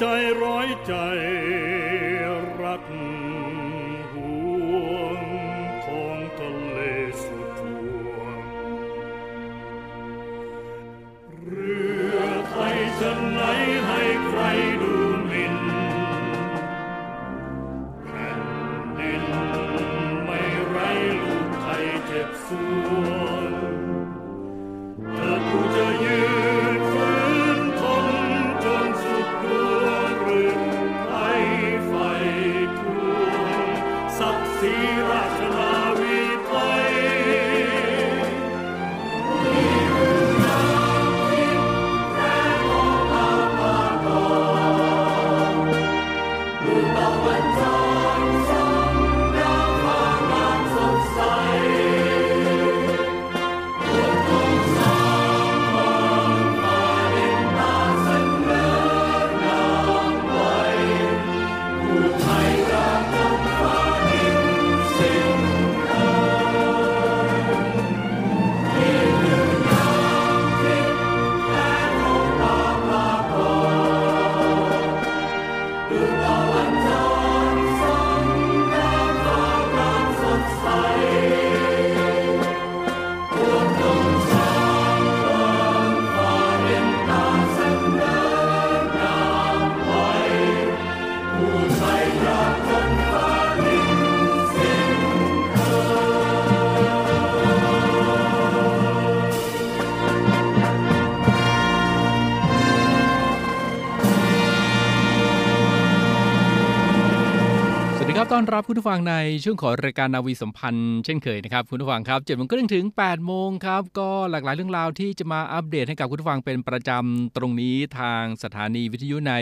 ใจร้อยใจรัก ต้อนรับคุณผู้ฟังในช่วงของรายการนาวีสัมพันธ์เช่นเคยนะครับคุณผู้ฟังครับ7จ็ดโมงครึ่งถึง8ปดโมงครับก็หลากหลายเรื่องราวที่จะมาอัปเดตให้กับคุณผู้ฟังเป็นประจำตรงนี้ทางสถานีวิทยุใน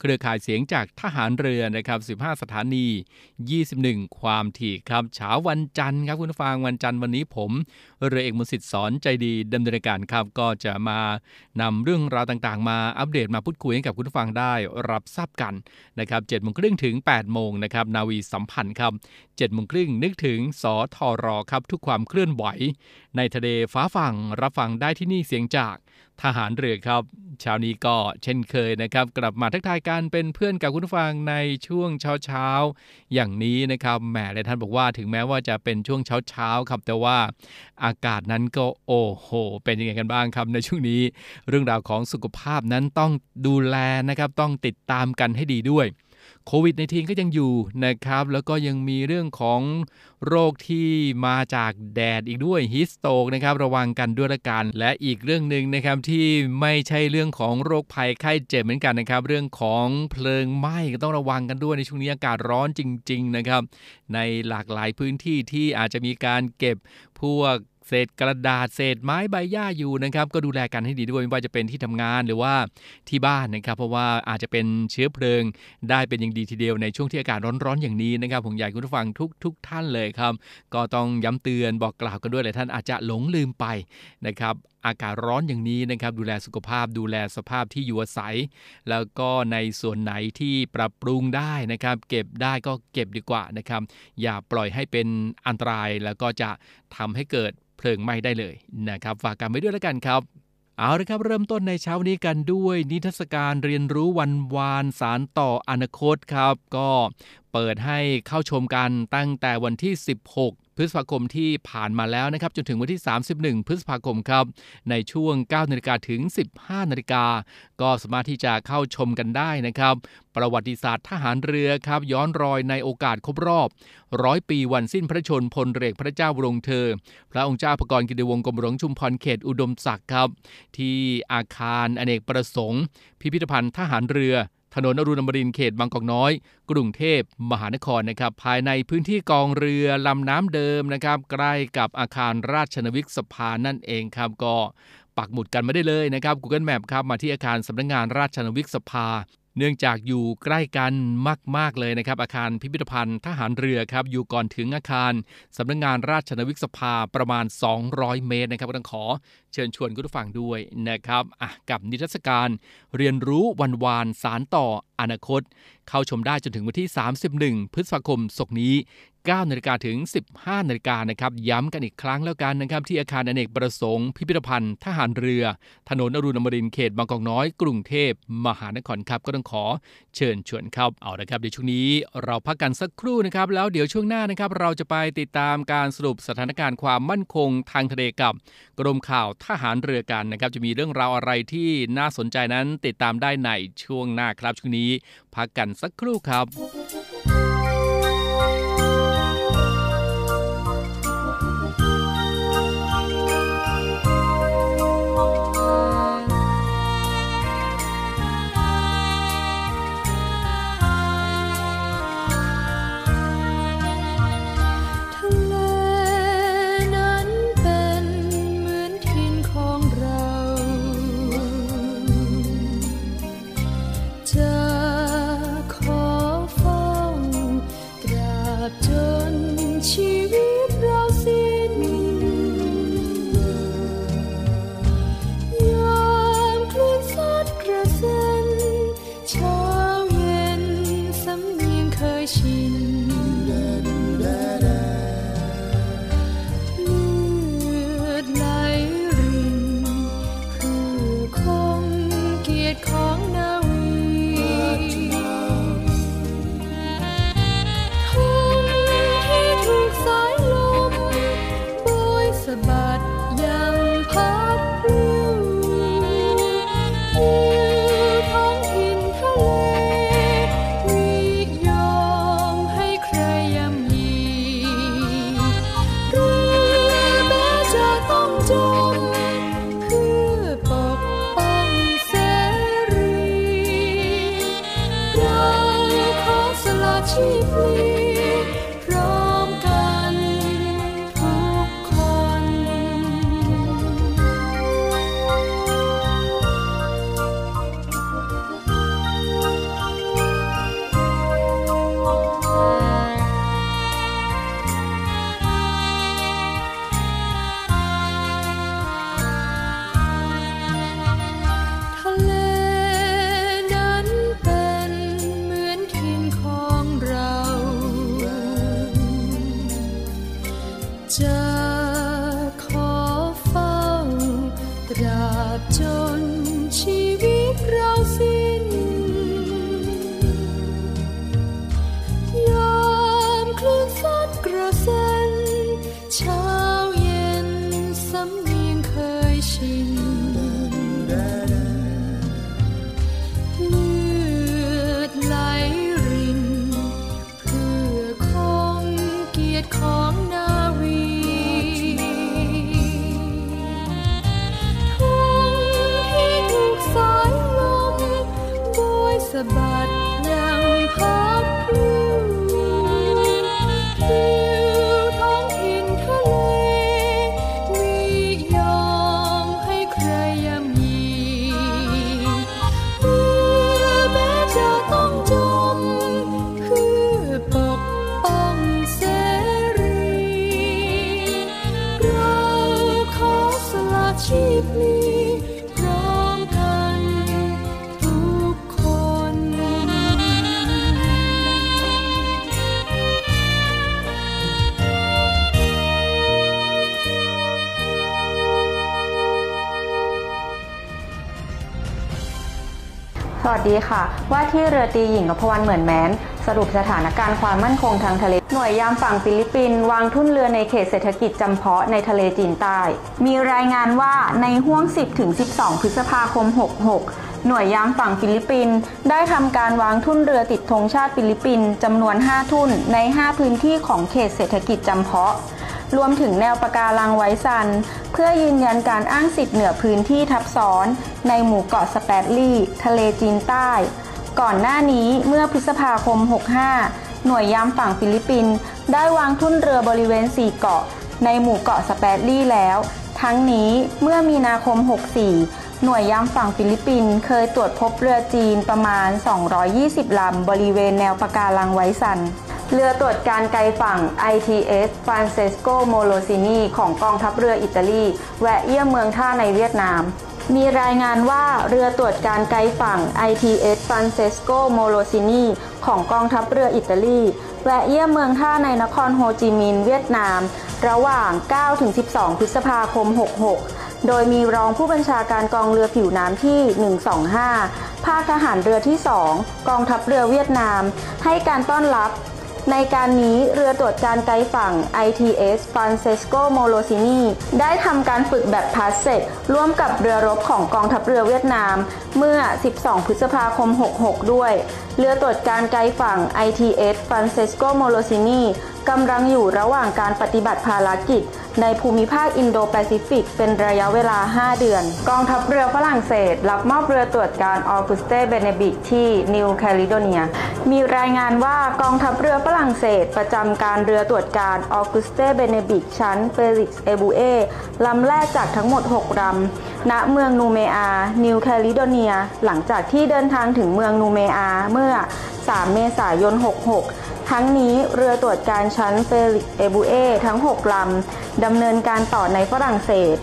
เครือข่ายเสียงจากทหารเรือนะครับ15 สถานี 21 ความถี่ครับเช้าวันจันทร์ครับคุณผู้ฟังวันจันทร์วันนี้ผมเรือเอกมนต์สิทธิ์สอนใจดีดำเนินการครับก็จะมานำเรื่องราวต่างๆ มาอัปเดตมาพูดคุยให้กับคุณผู้ฟังได้รับทราบกันนะครับ7จ็ดโมงครึ่งถึง8ปดโมงนะครับนาวีสัมพันธ์ครับ7จ็ดโมงครึ่งนึกถึงสทรครับทุกความเคลื่อนไหว ในทะเลฟ้าฝั่งรับฟังได้ที่นี่เสียงจากทหารเรือครับเช้านี้ก็เช่นเคยนะครับ กลับมาทักทายกันเป็นเพื่อนกับคุณฟังในช่วงเช้าเช้าอย่างนี้นะครับแหมหลายท่านบอกว่าถึงแม้ว่าจะเป็นช่วงเช้าเช้าครับแต่ว่าอากาศนั้นก็โอ้โห เป็นยังไงกันบ้างครับในช่วงนี้ เรื่องราวของสุขภาพนั้นต้องดูแลนะครับต้องติดตามกันให้ดีด้วย โควิด -19 ก็ยังอยู่นะครับ แล้วก็ยังมีเรื่องของโรคที่มาจากแดดอีกด้วยฮิสโตกนะครับ ระวังกันด้วยละกัน และอีกเรื่องหนึ่งนะครับที่ไม่ใช่เรื่องของโรคภัยไข้เจ็บเหมือนกันนะครับ เรื่องของเพลิงไหม้ก็ต้องระวังกันด้วยในช่วงนี้อากาศร้อนจริง ๆ นะครับ ในหลากหลายพื้นที่ที่อาจจะมีการเก็บพวก เศษกระดาษเศษไม้ใบหญ้าอยู่นะครับ ก็ดูแลกันให้ดีด้วยไม่ว่าจะเป็นที่ทำงานหรือว่าที่บ้านนะครับ เพราะว่าอาจจะเป็นเชื้อเพลิง ได้เป็นอย่างดีทีเดียวในช่วงที่อากาศร้อนๆอย่างนี้นะครับผมอยากให้คุณผู้ฟังทุกทุกท่านเลยครับ ก็ต้องย้ำเตือนบอกกล่าวกันด้วยหลายท่านอาจจะหลงลืมไปนะครับ อากาศร้อนอย่างนี้นะครับดูแลสุขภาพดูแลสภาพที่อยู่อาศัย แล้วก็ในส่วนไหนที่ปรับปรุงได้นะครับ เก็บได้ก็เก็บดีกว่านะครับ อย่าปล่อยให้เป็นอันตรายแล้วก็จะทำให้เกิดเพลิงไหม้ได้เลยนะครับฝากกันไว้ด้วยแล้วกันครับเอาละครับเริ่มต้นในเช้านี้กันด้วยนิทรรศการเรียนรู้วันวานสารต่ออนาคตครับ ก็เปิดให้เข้าชมกันตั้งแต่วันที่ 16 พฤษภาคมที่ผ่านมาแล้วนะครับจนถึงวันที่ 31 พฤษภาคมครับ ในช่วง 9นาฬิกาถึง 15นาฬิกาก็สามารถที่จะเข้าชมกันได้นะครับ ประวัติศาสตร์ทหารเรือครับ ย้อนรอยในโอกาสครบรอบร้อยปีวันสิ้นพระชนพลเรือพระเจ้าวรงเธอ พระองค์เจ้าพระกรกิติวงศ์กรมหลวงชุมพรเขตอุดมศักดิ์ครับ ที่อาคารอเนกประสงค์ พิพิธภัณฑ์ทหารเรือ ถนนอรุณอมรินเขตบางกอกน้อย กรุงเทพมหานครนะครับ ภายในพื้นที่กองเรือลำน้ำเดิมนะครับ ใกล้กับอาคารราชนาวิกสภานั่นเองครับก็ปักหมุดกันไม่ได้เลยนะครับ Google Map ครับมาที่อาคารสำนักงงานราชนาวิกสภา เนื่องจากอยู่ใกล้กันมาก ๆ เลยนะครับ อาคารพิพิธภัณฑ์ทหารเรือครับ อยู่ก่อนถึงอาคารสำนักงงานราชนาวิกสภาประมาณ 200 เมตรนะครับก็ต้องขอเชิญชวนคุณผู้ฟังด้วยนะครับกับนิทรรศการเรียนรู้วันวานสารต่อ อนาคต เข้าชมได้จนถึงวันที่ 31 พฤษภาคมศกนี้ 9นาฬิกาถึง 15นาฬิกานะครับ ย้ำกันอีกครั้งแล้วกันนะครับ ที่อาคารอเนกประสงค์ พิพิธภัณฑ์ทหารเรือ ถนนอรุณอมรินเขตบางกอกน้อย กรุงเทพมหานครครับ ก็ต้องขอเชิญชวนครับ เอาละครับเดี๋ยวช่วงนี้เราพักกันสักครู่นะครับ แล้วเดี๋ยวช่วงหน้านะครับเราจะไปติดตามการสรุปสถานการณ์ความมั่นคงทางทะเลกับ กรมข่าวทหารเรือกันนะครับ จะมีเรื่องราวอะไรที่น่าสนใจนั้นติดตามได้ในช่วงหน้าครับช่วงนี้พักกันสักครู่ครับ น ส สวัสดีค่ะ ว่าที่เรือตรีหญิงนพวรรณเหมือนแมน สรุปสถานการณ์ความมั่นคงทางทะเล หน่วยยามฝั่งฟิลิปปินส์วางทุ่นเรือในเขตเศรษฐกิจจำเพาะในทะเลจีนใต้ มีรายงานว่าในห้วง 10-12 พฤษภาคม 66 หน่วยยามฝั่งฟิลิปปินส์ได้ทำการวางทุ่นเรือติดธงชาติฟิลิปปินส์จำนวน 5 ทุ่นใน 5 พื้นที่ของเขตเศรษฐกิจจำเพาะ รวมถึงแนวปะการังวิทซัน เพื่อยืนยันการอ้างสิทธิ์เหนือพื้นที่ทับซ้อน ในหมู่เกาะสแปรตลีทะเลจีนใต้ ก่อนหน้านี้เมื่อพฤษภาคม 65 หน่วยยามฝั่งฟิลิปปินส์ได้วางทุ่นเรือบริเวณ 4 เกาะ ในหมู่เกาะสแปรตลีแล้ว ทั้งนี้เมื่อมีนาคม 64หน่วยยามฝั่งฟิลิปปินส์เคยตรวจพบเรือจีนประมาณ 220 ลำ บริเวณแนวปะการังวิทซัน เรือตรวจการไกลฝั่ง ITS Francesco Morosini ของกองทัพเรืออิตาลี แวะเยี่ยมเมืองท่าในเวียดนาม มีรายงานว่าเรือตรวจการไกลฝั่ง ITS Francesco Morosini ของกองทัพเรืออิตาลี แวะเยี่ยมเมืองท่าในนครโฮจิมินห์เวียดนาม ระหว่าง 9-12 พฤษภาคม 66 โดยมีรองผู้บัญชาการกองเรือผิวน้ำที่ 125 ภาคทหารเรือที่ 2 กองทัพเรือเวียดนาม ให้การต้อนรับ ในการนี้เรือตรวจการไกลฝั่ง ITS Francesco Morosini ได้ทำการฝึกแบบ PASSEX ร่วมกับเรือรบของกองทัพเรือเวียดนาม เมื่อ 12 พฤษภาคม 66 ด้วย เรือตรวจการไกลฝั่ง ITS Francesco Morosini กำลังอยู่ระหว่างการปฏิบัติภารกิจ ในภูมิภาคอินโดแปซิฟิก เป็นระยะเวลา 5 เดือน กองทัพเรือฝรั่งเศส รับมอบเรือตรวจการออกุสเตเบเนบิกที่นิวแคลิโดเนีย มีรายงานว่ากองทัพเรือฝรั่งเศส ประจำการเรือตรวจการออกุสเตเบเนบิกชั้นเฟลิกซ์เอบูเอลำแรกจากทั้งหมด 6ลำณเมืองนูเมอา นิวแคลิโดเนีย หลังจากที่เดินทางถึงเมืองนูเมอาเมื่อ 3 เมษายน 66 ทั้งนี้เรือตรวจการชั้นเฟลิกซ์เอบูเอทั้ง 6 ลำ ดำเนินการต่อในฝรั่งเศส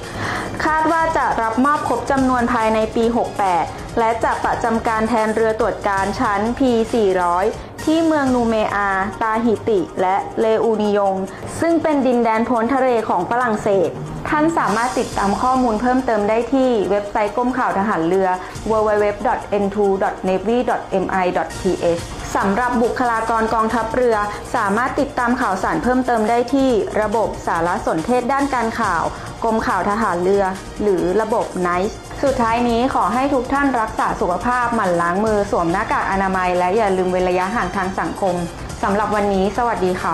คาดว่าจะรับมอบครบจำนวนภายในปี 68 และจะประจำการแทนเรือตรวจการชั้น P400 ที่เมืองนูเมอา ตาฮิติ และเลอูนิยง ซึ่งเป็นดินแดนพ้นทะเลของฝรั่งเศส ท่านสามารถติดตามข้อมูลเพิ่มเติมได้ที่เว็บไซต์กรมข่าวทหารเรือ www.n2.navy.mi.th สำหรับบุคลากรกองทัพเรือ สามารถติดตามข่าวสารเพิ่มเติมได้ที่ระบบสารสนเทศด้านการข่าวกรมข่าวทหารเรือ หรือระบบ NICE สุดท้ายนี้ขอให้ทุกท่านรักษาสุขภาพหมั่นล้างมือสวมหน้ากากอนามัย และอย่าลืมเว้นระยะห่างทางสังคมสำหรับวันนี้ สวัสดีค่ะ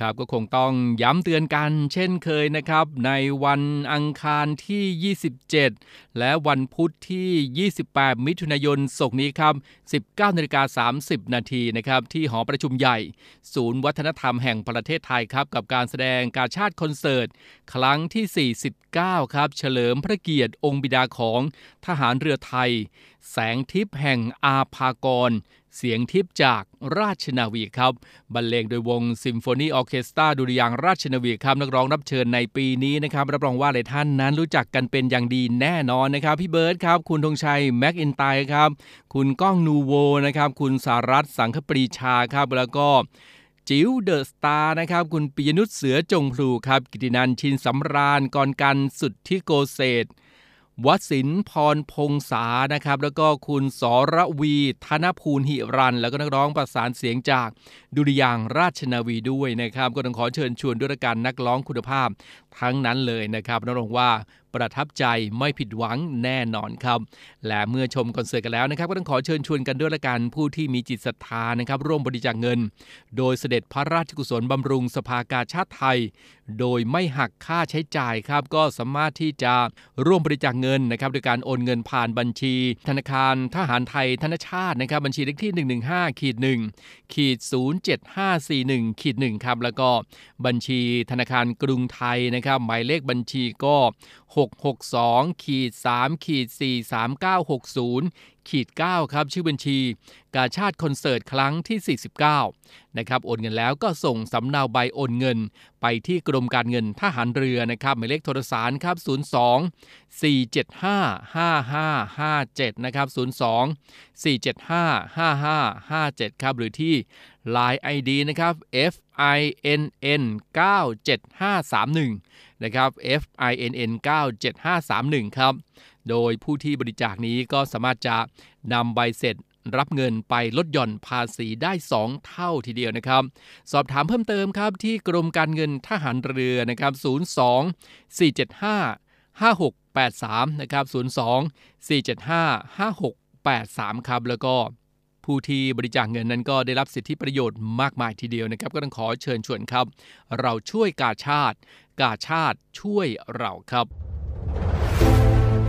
ครับก็คงต้องย้ำเตือนกันเช่นเคยนะครับ ในวันอังคารที่ 27 และวันพุธที่ 28 มิถุนายนศกนี้ครับ 19นาฬิกา30 นาทีนะครับที่หอประชุมใหญ่ ศูนย์วัฒนธรรมแห่งประเทศไทยครับ กับการแสดงการชาติคอนเสิร์ต ครั้งที่ 49 ครับ เฉลิมพระเกียรติองค์บิดาของทหารเรือไทย แสงทิพย์แห่งอาภากร เสียงทิพย์จากราชนาวีครับ บรรเลงโดยวงซิมโฟนีออเคสตราดุริยางค์ราชนาวีครับนักร้องรับเชิญในปีนี้นะครับรับรองว่าหลายท่านนั้นรู้จักกันเป็นอย่างดีแน่นอนนะครับ พี่เบิร์ดครับ คุณธงชัยแมคอินไตย์ครับ คุณก้องนูโวนะครับ คุณสารัตสังคปรีชาครับแล้วก็จิ๋วเดอะสตาร์นะครับ คุณปิยนุชเสือจงพลูครับ กิตินันชินสำราญกรกันสุดที่โกเศษ วสินพรพงษานะครับ แล้วก็คุณสรวีธนภูลหิรัน แล้วก็นักร้องประสานเสียงจากดุริยางราชนาวีด้วยนะครับ ก็ต้องขอเชิญชวนด้วยการนักร้องคุณภาพทั้งนั้นเลยนะครับรับรองว่าประทับใจไม่ผิดหวังแน่นอนครับ และเมื่อชมคอนเสิร์ตกันแล้วนะครับ ก็ต้องขอเชิญชวนกันด้วยละกันผู้ที่มีจิตศรัทธานะครับ ร่วมบริจาคเงิน โดยเสด็จพระราชกุศลบำรุงสภากาชาติไทย โดยไม่หักค่าใช้จ่ายครับ ก็สามารถที่จะร่วมบริจาคเงินนะครับโดยการโอนเงินผ่านบัญชี ธนาคารทหารไทยธนชาตินะครับบัญชีเลขที่ 115ขีด1ขีด07541ขีด1ครับแล้วก็บัญชีธนาคารกรุงไทยนะครับหมายเลขบัญชีก็662ขีด3ขีด43960ขีด9ครับชื่อบัญชี กาชาติคอนเสิร์ตครั้งที่ 49 นะครับโอนเงินแล้วก็ส่งสำเนาใบโอนเงิน ไปที่กรมการเงินทหารเรือนะครับหมายเลขโทรศัพท์ครับ 02 475 5557 นะครับ 02 475 5557 ครับ หรือที่ Line ID นะครับ FINN 97531 นะครับ FINN 97531 ครับ โดยผู้ที่บริจาคนี้ก็สามารถจะนำใบเสร็จรับเงินไปลดหย่อนภาษีได้ 2 เท่าทีเดียวนะครับ สอบถามเพิ่มเติมครับที่กรมการเงินทหารเรือนะครับ 02 475 5683 นะครับ 02 475 5683 ครับ แล้วก็ผู้ที่บริจาคเงินนั้นก็ได้รับสิทธิประโยชน์มากมายทีเดียวนะครับ ก็ต้องขอเชิญชวนครับ เราช่วยกาชาติ กาชาติช่วยเราครับ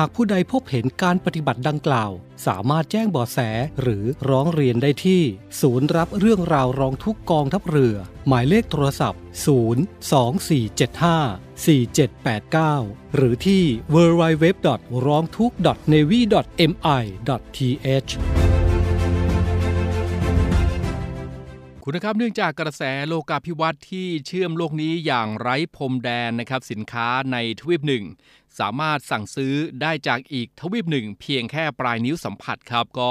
หากผู้ใดพบเห็นการปฏิบัติดังกล่าว สามารถแจ้งบาะแสหรือร้องเรียนได้ที่ ศูนย์รับเรื่องราวร้องทุกกองทัพเรือ หมายเลขโทรศัพท์ 02475 4789 หรือที่ www. ร้องทุก navy mi th คุณนะครับเนื่องจากกระแสโลกาภิวัตน์ที่เชื่อมโลกนี้อย่างไร้พรมแดนนะครับสินค้าในทวีปหนึ่ง สามารถสั่งซื้อได้จากอีกทวีปหนึ่ง เพียงแค่ปลายนิ้วสัมผัสครับ ก็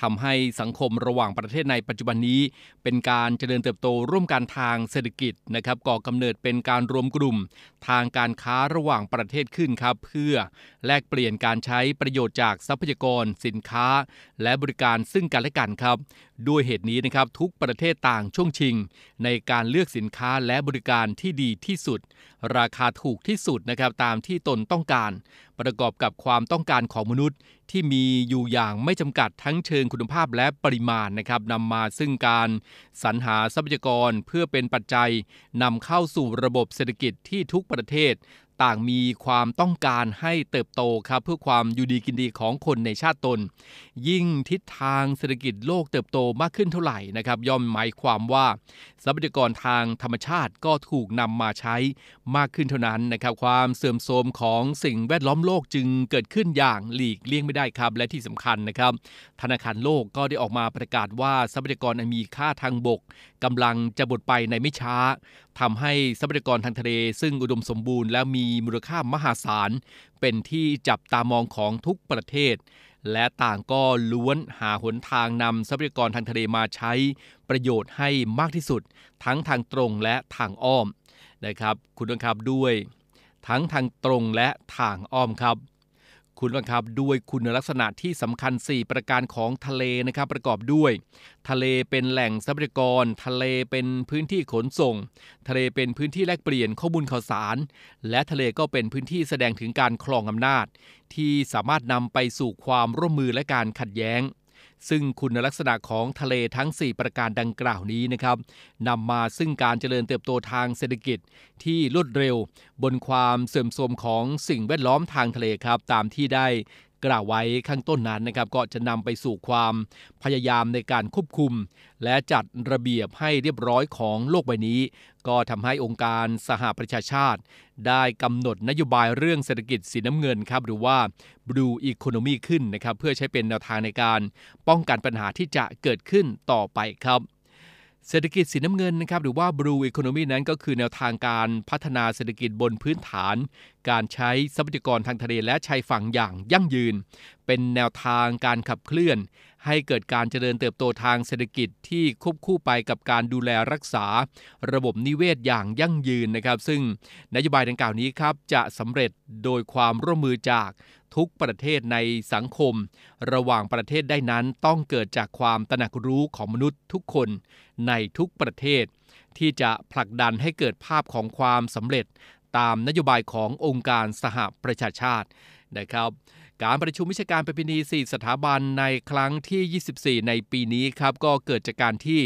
ทำให้สังคมระหว่างประเทศในปัจจุบันนี้ เป็นการเจริญเติบโตร่วมกันทางเศรษฐกิจนะครับก่อกำเนิดเป็นการรวมกลุ่ม ทางการค้าระหว่างประเทศขึ้นครับ เพื่อแลกเปลี่ยนการใช้ประโยชน์จากทรัพยากร สินค้า และบริการซึ่งกันและกันครับ ด้วยเหตุนี้นะครับทุกประเทศต่างช่วงชิง ในการเลือกสินค้าและบริการที่ดีที่สุด ราคาถูกที่สุดนะครับตามที่ตนต้องการ ประกอบกับความต้องการของมนุษย์ที่มีอยู่อย่างไม่จำกัดทั้งเชิงคุณภาพและปริมาณนะครับนำมาซึ่งการสรรหาทรัพยากรเพื่อเป็นปัจจัยนำเข้าสู่ระบบเศรษฐกิจที่ทุกประเทศ ต่างมีความต้องการให้เติบโตครับเพื่อความอยู่ดีกินดีของคนในชาติตน ยิ่งทิศทางเศรษฐกิจโลกเติบโตมากขึ้นเท่าไหร่นะครับย่อมหมายความว่าทรัพยากรทางธรรมชาติก็ถูกนำมาใช้มากขึ้นเท่านั้นนะครับความเสื่อมโทรมของสิ่งแวดล้อมโลกจึงเกิดขึ้นอย่างหลีกเลี่ยงไม่ได้ครับและที่สำคัญนะครับธนาคารโลกก็ได้ออกมาประกาศว่าทรัพยากรมีค่าทางบกกำลังจะหมดไปในไม่ช้า ทำให้ทรัพยากรทางทะเลซึ่งอุดมสมบูรณ์และมีมูลค่ามหาศาล เป็นที่จับตามองของทุกประเทศ และต่างก็ล้วนหาหนทางนำทรัพยากรทางทะเลมาใช้ประโยชน์ให้มากที่สุด ทั้งทางตรงและทางอ้อมนะครับ คุณผู้ชมครับด้วย ทั้งทางตรงและทางอ้อมครับ คุณนะครับด้วยคุณลักษณะที่สำคัญ 4 ประการของทะเลนะครับประกอบด้วย ทะเลเป็นแหล่งทรัพยากร ทะเลเป็นพื้นที่ขนส่ง ทะเลเป็นพื้นที่แลกเปลี่ยนข้อมูลข่าวสาร และทะเลก็เป็นพื้นที่แสดงถึงการครองอำนาจ ที่สามารถนำไปสู่ความร่วมมือและการขัดแย้ง ซึ่งคุณลักษณะของทะเลทั้ง 4 ประการดังกล่าวนี้นะครับนำมาซึ่งการเจริญเติบโตทางเศรษฐกิจที่รวดเร็ว บนความเสื่อมโทรมของสิ่งแวดล้อมทางทะเลครับ ตามที่ได้ กล่าวไว้ข้างต้นนั้นนะครับก็จะนำไปสู่ความพยายามในการควบคุม และจัดระเบียบให้เรียบร้อยของโลกใบนี้ ก็ทำให้องค์การสหประชาชาติ ได้กำหนดนโยบายเรื่องเศรษฐกิจสีน้ำเงินครับหรือว่า Blue Economy ขึ้นนะครับเพื่อใช้เป็นแนวทางในการป้องกันปัญหาที่จะเกิดขึ้นต่อไปครับ เศรษฐกิจสีน้ำเงินนะครับหรือว่า Blue Economy นั้นก็คือแนวทางการพัฒนาเศรษฐกิจบนพื้นฐาน การใช้ทรัพยากรทางทะเลและชายฝั่งอย่างยั่งยืน เป็นแนวทางการขับเคลื่อน ให้เกิดการเจริญเติบโตทางเศรษฐกิจที่ควบคู่ไปกับการดูแลรักษา ระบบนิเวศอย่างยั่งยืนนะครับ ซึ่งนโยบายดังกล่าวนี้ครับจะสำเร็จโดยความร่วมมือจากทุกประเทศในสังคม ระหว่างประเทศได้นั้นต้องเกิดจากความตระหนักรู้ของมนุษย์ทุกคนในทุกประเทศ ที่จะผลักดันให้เกิดภาพของความสำเร็จตามนโยบายขององค์การสหประชาชาตินะครับ การประชุมวิชาการประเพณี4สถาบันในครั้งที่ 24 ในปีนี้ครับก็เกิดจากการที่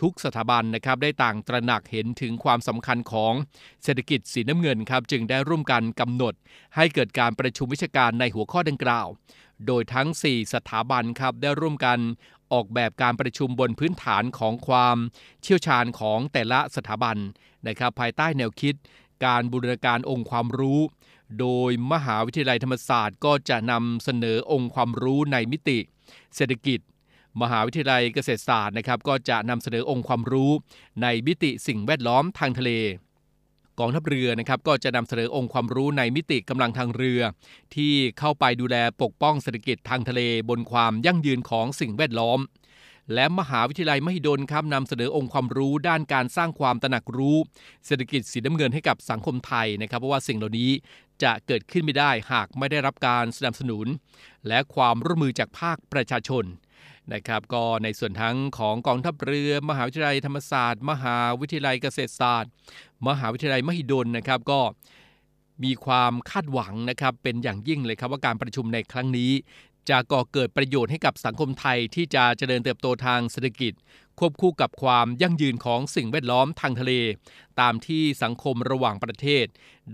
ทุกสถาบันนะครับได้ต่างตระหนักเห็นถึงความสำคัญของเศรษฐกิจสีน้ำเงินครับจึงได้ร่วมกันกำหนด ให้เกิดการประชุมวิชาการในหัวข้อดังกล่าว โดยทั้ง 4 สถาบันครับได้ร่วมกันออกแบบการประชุมบนพื้นฐานของความเชี่ยวชาญของแต่ละสถาบันนะครับภายใต้แนวคิด การบูรณาการองค์ความรู้ โดยมหาวิทยาลัยธรรมศาสตร์ก็จะนำเสนอองค์ความรู้ในมิติ เศรษฐกิจ มหาวิทยาลัยเกษตรศาสตร์นะครับ ก็จะนำเสนอองค์ความรู้ในมิติสิ่งแวดล้อมทางทะเลกองทัพเรือนะครับก็จะนำเสนอองค์ความรู้ในมิติกำลังทางเรือ ที่เข้าไปดูแลปกป้องเศรษฐกิจทางทะเลบนความยั่งยืนของสิ่งแวดล้อม และมหาวิทยาลัยมหิดลครับนำเสนอองค์ความรู้ด้านการสร้างความตระหนักรู้ เศรษฐกิจสีน้ำเงินให้กับสังคมไทยนะครับเพราะว่าสิ่งเหล่านี้จะเกิดขึ้นไม่ได้หากไม่ได้รับการสนับสนุน และความร่วมมือจากภาคประชาชนนะครับก็ในส่วนทั้งของกองทัพเรือ มหาวิทยาลัยธรรมศาสตร์ มหาวิทยาลัยเกษตรศาสตร์ มหาวิทยาลัยมหิดลนะครับก็มีความคาดหวังนะครับเป็นอย่างยิ่งเลยครับว่าการประชุมในครั้งนี้ จะก่อเกิดประโยชน์ให้กับสังคมไทยที่จะเจริญเติบโตทางเศรษฐกิจ ควบคู่กับความยั่งยืนของสิ่งแวดล้อมทางทะเล ตามที่สังคมระหว่างประเทศ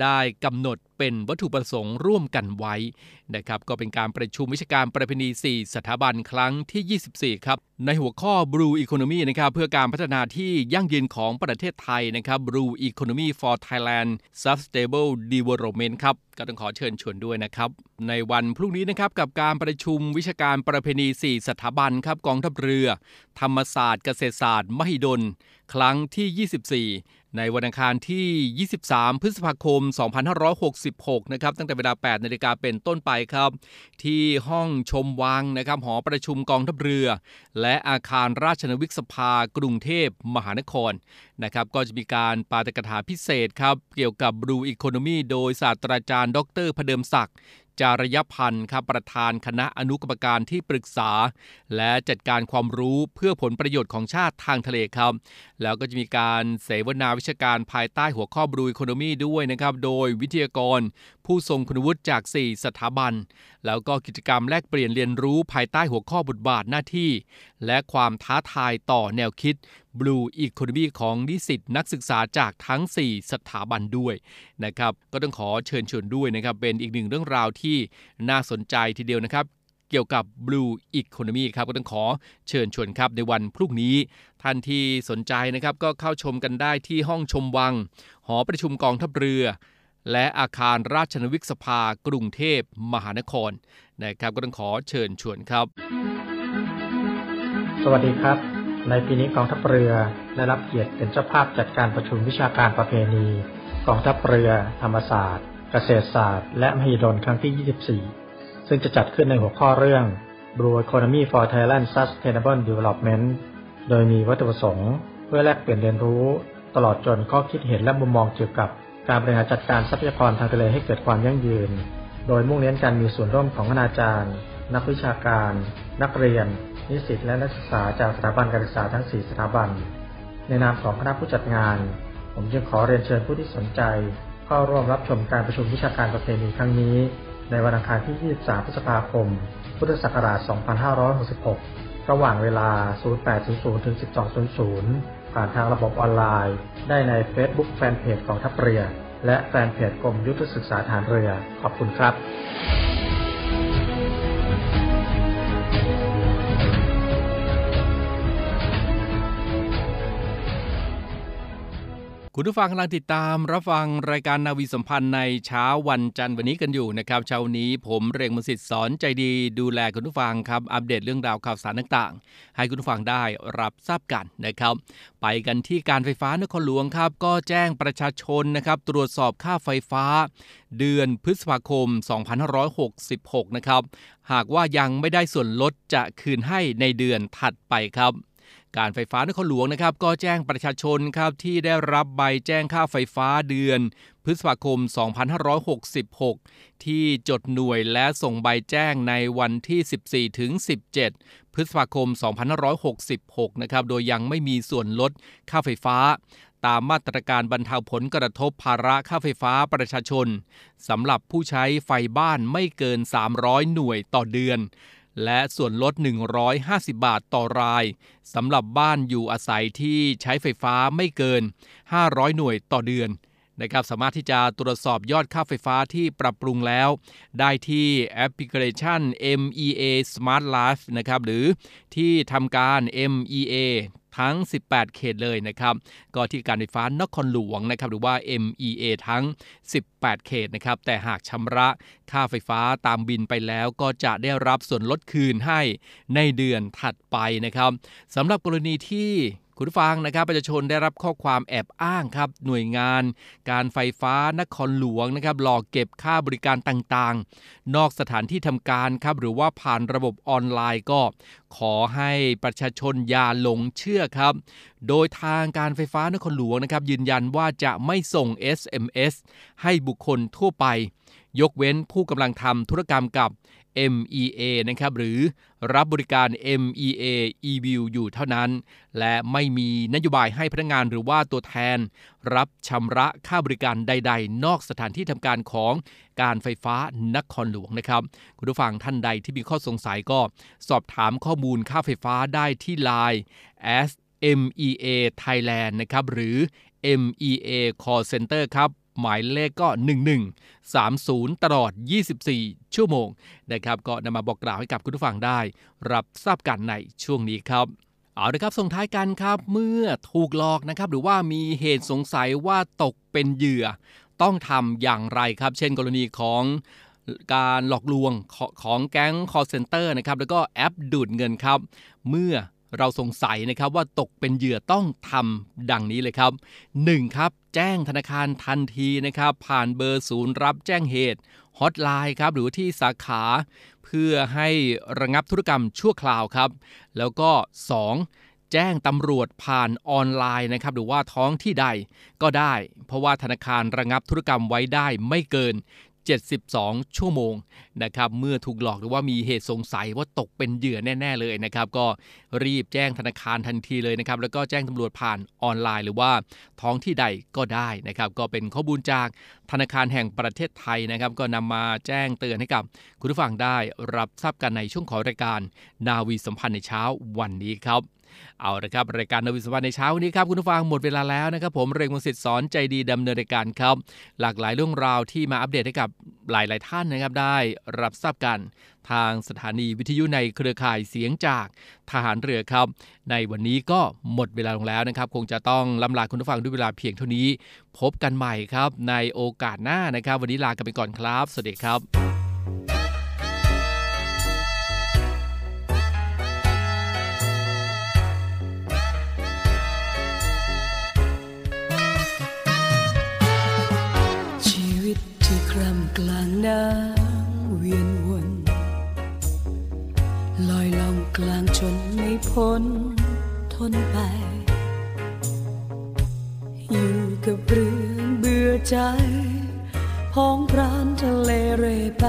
ได้กำหนดเป็นวัตถุประสงค์ร่วมกันไว้นะครับก็เป็นการประชุมวิชาการประเพณี 4 สถาบันครั้งที่ 24 ครับในหัวข้อ Blue Economy นะครับเพื่อการพัฒนาที่ยั่งยืนของประเทศไทยนะครับ Blue Economy for Thailand Sustainable Development ครับก็ต้องขอเชิญชวนด้วยนะครับ ในวันพรุ่งนี้นะครับกับการประชุมวิชาการประเพณี 4 สถาบันครับกองทัพเรือ ธรรมศาสตร์เกษตรศาสตร์ มหิดล ครั้งที่ 24 ในวันอังคารที่ 23 พฤษภาคม 2566 นะครับ ตั้งแต่เวลา 8 นาฬิกาเป็นต้นไปครับ ที่ห้องชมวังนะครับ หอประชุมกองทัพเรือ และอาคารราชนวิกสภากรุงเทพมหานครนะครับ ก็จะมีการปาฐกถาพิเศษครับ เกี่ยวกับ Blue Economy โดยศาสตราจารย์ ดรพเดิมศักดิ์ จารยพันธ์ครับประธานคณะอนุกรรมการที่ปรึกษา และจัดการความรู้เพื่อผลประโยชน์ของชาติทางทะเลครับ แล้วก็จะมีการเสวนาวิชาการภายใต้หัวข้อบรู e โคโนมีด้วยนะครับ โดยวิทยากร ผู้ทรงคุณวุฒิจาก 4 สถาบัน แล้วก็กิจกรรมแลกเปลี่ยนเรียนรู้ภายใต้หัวข้อบทบาทหน้าที่ และความท้าทายต่อแนวคิด Blue Economy ของนิสิตนักศึกษาจากทั้ง 4 สถาบันด้วยนะครับก็ต้องขอเชิญชวนด้วยนะครับเป็นอีกหนึ่งเรื่องราวที่น่าสนใจทีเดียวนะครับ เกี่ยวกับ Blue Economy ครับก็ต้องขอเชิญชวนครับในวันพรุ่งนี้ ท่านที่สนใจนะครับก็เข้าชมกันได้ที่ห้องชมวัง หอประชุมกองทัพเรือและอาคารราชนวิกสภากรุงเทพมหานครนะครับก็ต้องขอเชิญชวนครับ สวัสดีครับ ในปีนี้กองทัพเรือได้รับเกียรติเป็นเจ้าภาพจัดการประชุมวิชาการประเพณี กองทัพเรือ ธรรมศาสตร์ เกษตรศาสตร์ และมหิดลครั้งที่ 24 ซึ่งจะจัดขึ้นในหัวข้อเรื่อง Blue Economy for Thailand Sustainable Development โดยมีวัตถุประสงค์ เพื่อแลกเปลี่ยนเรียนรู้ ตลอดจนข้อคิดเห็นและมุมมองเกี่ยวกับการบริหารจัดการทรัพยากรทางทะเลให้เกิดความยั่งยืน โดยมุ่งเน้นการมีส่วนร่วมของคณาจารย์ นักวิชาการ นักเรียน นิสิตและนักศึกษาจากสถาบันการศึกษาทั้ง 4 สถาบัน ในนามของคณะผู้จัดงาน ผมจึงขอเรียนเชิญผู้ที่สนใจ เข้าร่วมรับชมการประชุมวิชาการประเพณีครั้งนี้ ในวันอังคารที่ 23 พฤษภาคม พุทธศักราช 2566 ระหว่างเวลา 08.00 ถึง 12.00 ผ่านทางระบบออนไลน์ ได้ใน Facebook แฟนเพจของทัพเรือ และแฟนเพจกรมยุทธศึกษาฐานเรือ ขอบคุณครับ คุณผู้ฟังกำลังติดตามรับฟังรายการนาวีสัมพันธ์ในเช้าวันจันทร์วันนี้กันอยู่นะครับเช้านี้ผมเรงมสิทธิ์สอนใจดีดูแลคุณผู้ฟังครับอัปเดตเรื่องราวข่าวสารต่างๆ ให้คุณผู้ฟังได้รับทราบกันนะครับ ไปกันที่การไฟฟ้านครหลวงครับ ก็แจ้งประชาชนนะครับตรวจสอบค่าไฟฟ้า เดือนพฤษภาคม 2566 นะครับหากว่ายังไม่ได้ส่วนลดจะคืนให้ในเดือนถัดไปครับ การไฟฟ้านครหลวงนะครับก็แจ้งประชาชนครับที่ได้รับใบแจ้งค่าไฟฟ้าเดือน พฤษภาคม 2566 ที่จดหน่วยและส่งใบแจ้งในวันที่ 14 ถึง 17 พฤษภาคม 2566 นะครับโดยยังไม่มีส่วนลดค่าไฟฟ้า ตามมาตรการบรรเทาผลกระทบภาระค่าไฟฟ้าประชาชนสำหรับผู้ใช้ไฟบ้านไม่เกิน 300 หน่วยต่อเดือน และส่วนลด 150 บาทต่อรายสำหรับบ้านอยู่อาศัยที่ใช้ไฟฟ้าไม่เกิน 500 หน่วยต่อเดือนนะครับสามารถที่จะตรวจสอบยอดค่าไฟฟ้าที่ปรับปรุงแล้ว ได้ที่แอปพลิเคชัน MEA Smart Life นะครับหรือที่ทำการ MEA ทั้ง 18 เขตเลยนะครับ ก็ที่การไฟฟ้านครหลวงนะครับหรือว่า MEA ทั้ง 18 เขตนะครับแต่หากชำระค่าไฟฟ้าตามบินไปแล้วก็จะได้รับส่วนลดคืนให้ในเดือนถัดไปนะครับสำหรับกรณีที่ คุณผู้ฟังนะครับประชาชนได้รับข้อความแอบอ้างครับหน่วยงาน การไฟฟ้านครหลวงนะครับหลอกเก็บค่าบริการต่างๆ นอกสถานที่ทำการครับหรือว่าผ่านระบบออนไลน์ก็ ขอให้ประชาชนอย่าหลงเชื่อครับ โดยทางการไฟฟ้านครหลวงนะครับยืนยันว่าจะไม่ส่ง SMS ให้บุคคลทั่วไป ยกเว้นผู้กำลังทำธุรกรรมกับ MEA นะครับหรือรับบริการ MEA e-bill อยู่เท่านั้น และไม่มีนโยบายให้พนักงานหรือว่าตัวแทน รับชำระค่าบริการใด ๆ นอกสถานที่ทำการของการไฟฟ้านครหลวงนะครับ คุณผู้ฟังท่านใดที่มีข้อสงสัยก็สอบถามข้อมูลค่าไฟฟ้าได้ที่ Line SMEA Thailand นะครับหรือ MEA Call Center ครับ หมายเลขก็ 1130 ตลอด 24 ชั่วโมงนะครับก็นำมาบอกกล่าวให้กับคุณผู้ฟังได้ รับทราบกันในช่วงนี้ครับเอาละครับส่งท้ายกันครับเมื่อถูกหลอกนะครับหรือว่ามีเหตุสงสัยว่าตกเป็นเหยื่อ ต้องทำอย่างไรครับ เช่นกรณีของการหลอกลวงของแก๊ง call center นะครับแล้วก็แอปดูดเงินครับ เมื่อ เราสงสัยนะครับว่าตกเป็นเหยื่อต้องทำดังนี้เลยครับ 1. ครับแจ้งธนาคารทันทีนะครับ ผ่านเบอร์ศูนย์รับแจ้งเหตุฮอตไลน์ครับหรือที่สาขา เพื่อให้ระงับธุรกรรมชั่วคราวครับ แล้วก็ 2. แจ้งตำรวจผ่านออนไลน์นะครับหรือว่าท้องที่ใดก็ได้ เพราะว่าธนาคารระงับธุรกรรมไว้ได้ไม่เกิน 72 ชั่วโมงนะครับเมื่อถูกหลอกหรือว่ามีเหตุสงสัยว่าตกเป็นเหยื่อแน่ ๆ เลยนะครับก็รีบแจ้งธนาคารทันทีเลยนะครับแล้วก็แจ้งตำรวจผ่านออนไลน์ หรือว่าท้องที่ใดก็ได้นะครับก็เป็นข้อมูลจากธนาคารแห่งประเทศไทยนะครับก็นำมาแจ้งเตือนให้กับคุณผู้ฟังได้รับทราบกันในช่วงของรายการนาวีสัมพันธ์ในเช้าวันนี้ครับ เอาละครับรายการนวิสวรรในเช้านี้ครับคุณผู้ฟังหมดเวลาแล้วนะครับผมเรงมงสิทธิ์สอนใจดีดำเนินรายการครับ หลากหลายเรื่องราวที่มาอัปเดตให้กับหลาย ๆ ท่านนะครับได้รับทราบกันทางสถานีวิทยุในเครือข่ายเสียงจากทหารเรือครับ ในวันนี้ก็หมดเวลาลงแล้วนะครับ คงจะต้องลำลาคุณผู้ฟังด้วยเวลาเพียงเท่านี้ พบกันใหม่ครับในโอกาสหน้านะครับ วันนี้ลากันไปก่อนครับ สวัสดีครับ รำกลางน้ำเวียนวน ลอยล่องกลางจนไม่พ้นทนไป อยู่กับเรื่องเบื่อใจพ้องพรานทะเลเร่ไป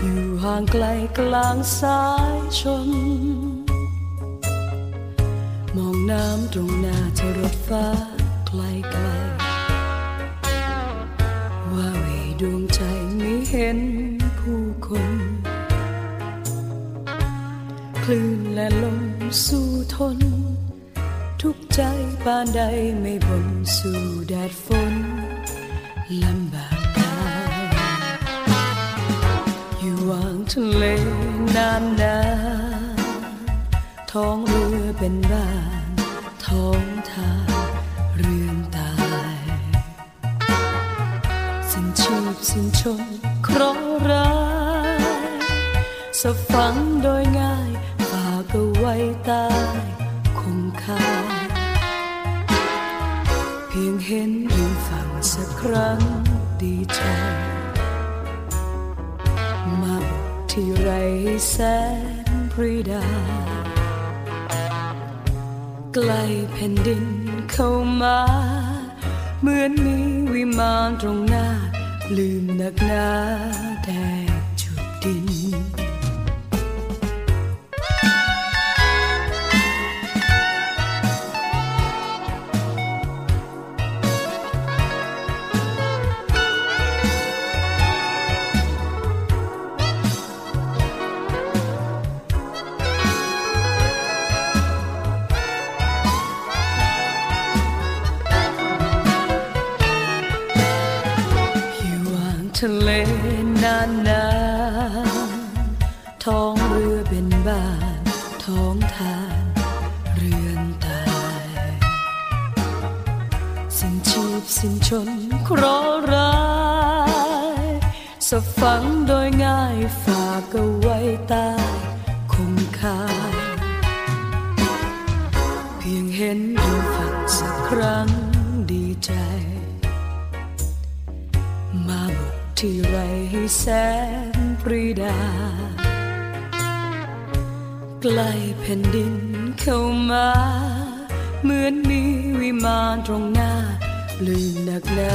อยู่ห่างไกลกลางสายชน มองน้ำตรงหน้าเธอรถฟ้าไกลไกล วดวงใจไม่เห็นผู้คน คลื่นและลมสู้ทน ทุกใจปานใดไม่บนสู่แดดฝนลำบากกายอยู่วางทะเลนานนาท้องเรือเป็นบ้า ชนเคราะห์ร้ายสะฝังโดยง่ายฝากเอาไว้ใต้คงคาเพียงเห็นริมฝั่งสักครั้งดีใจมาบที่ไรแสนปรีดาใกล้แผ่นดินเข้ามา เหมือนมีวิมานตรงหน้า ลืมนักหนาแดดจุดดิน เลนานนานๆท้องเรือเป็นบ้าน ท้องทานเรือนตายสิ้นชีพสิ้นชนเคราะร้ายสะฝังโดยง่ายฝากเอาไว้ใต้คงคาเพียงเห็นริมฝั่งสักครั้ง ที่ไรให้แสนปรีดา ใกล้แผ่นดินเข้ามา เหมือนมีวิมานตรงหน้าลืมนักหนา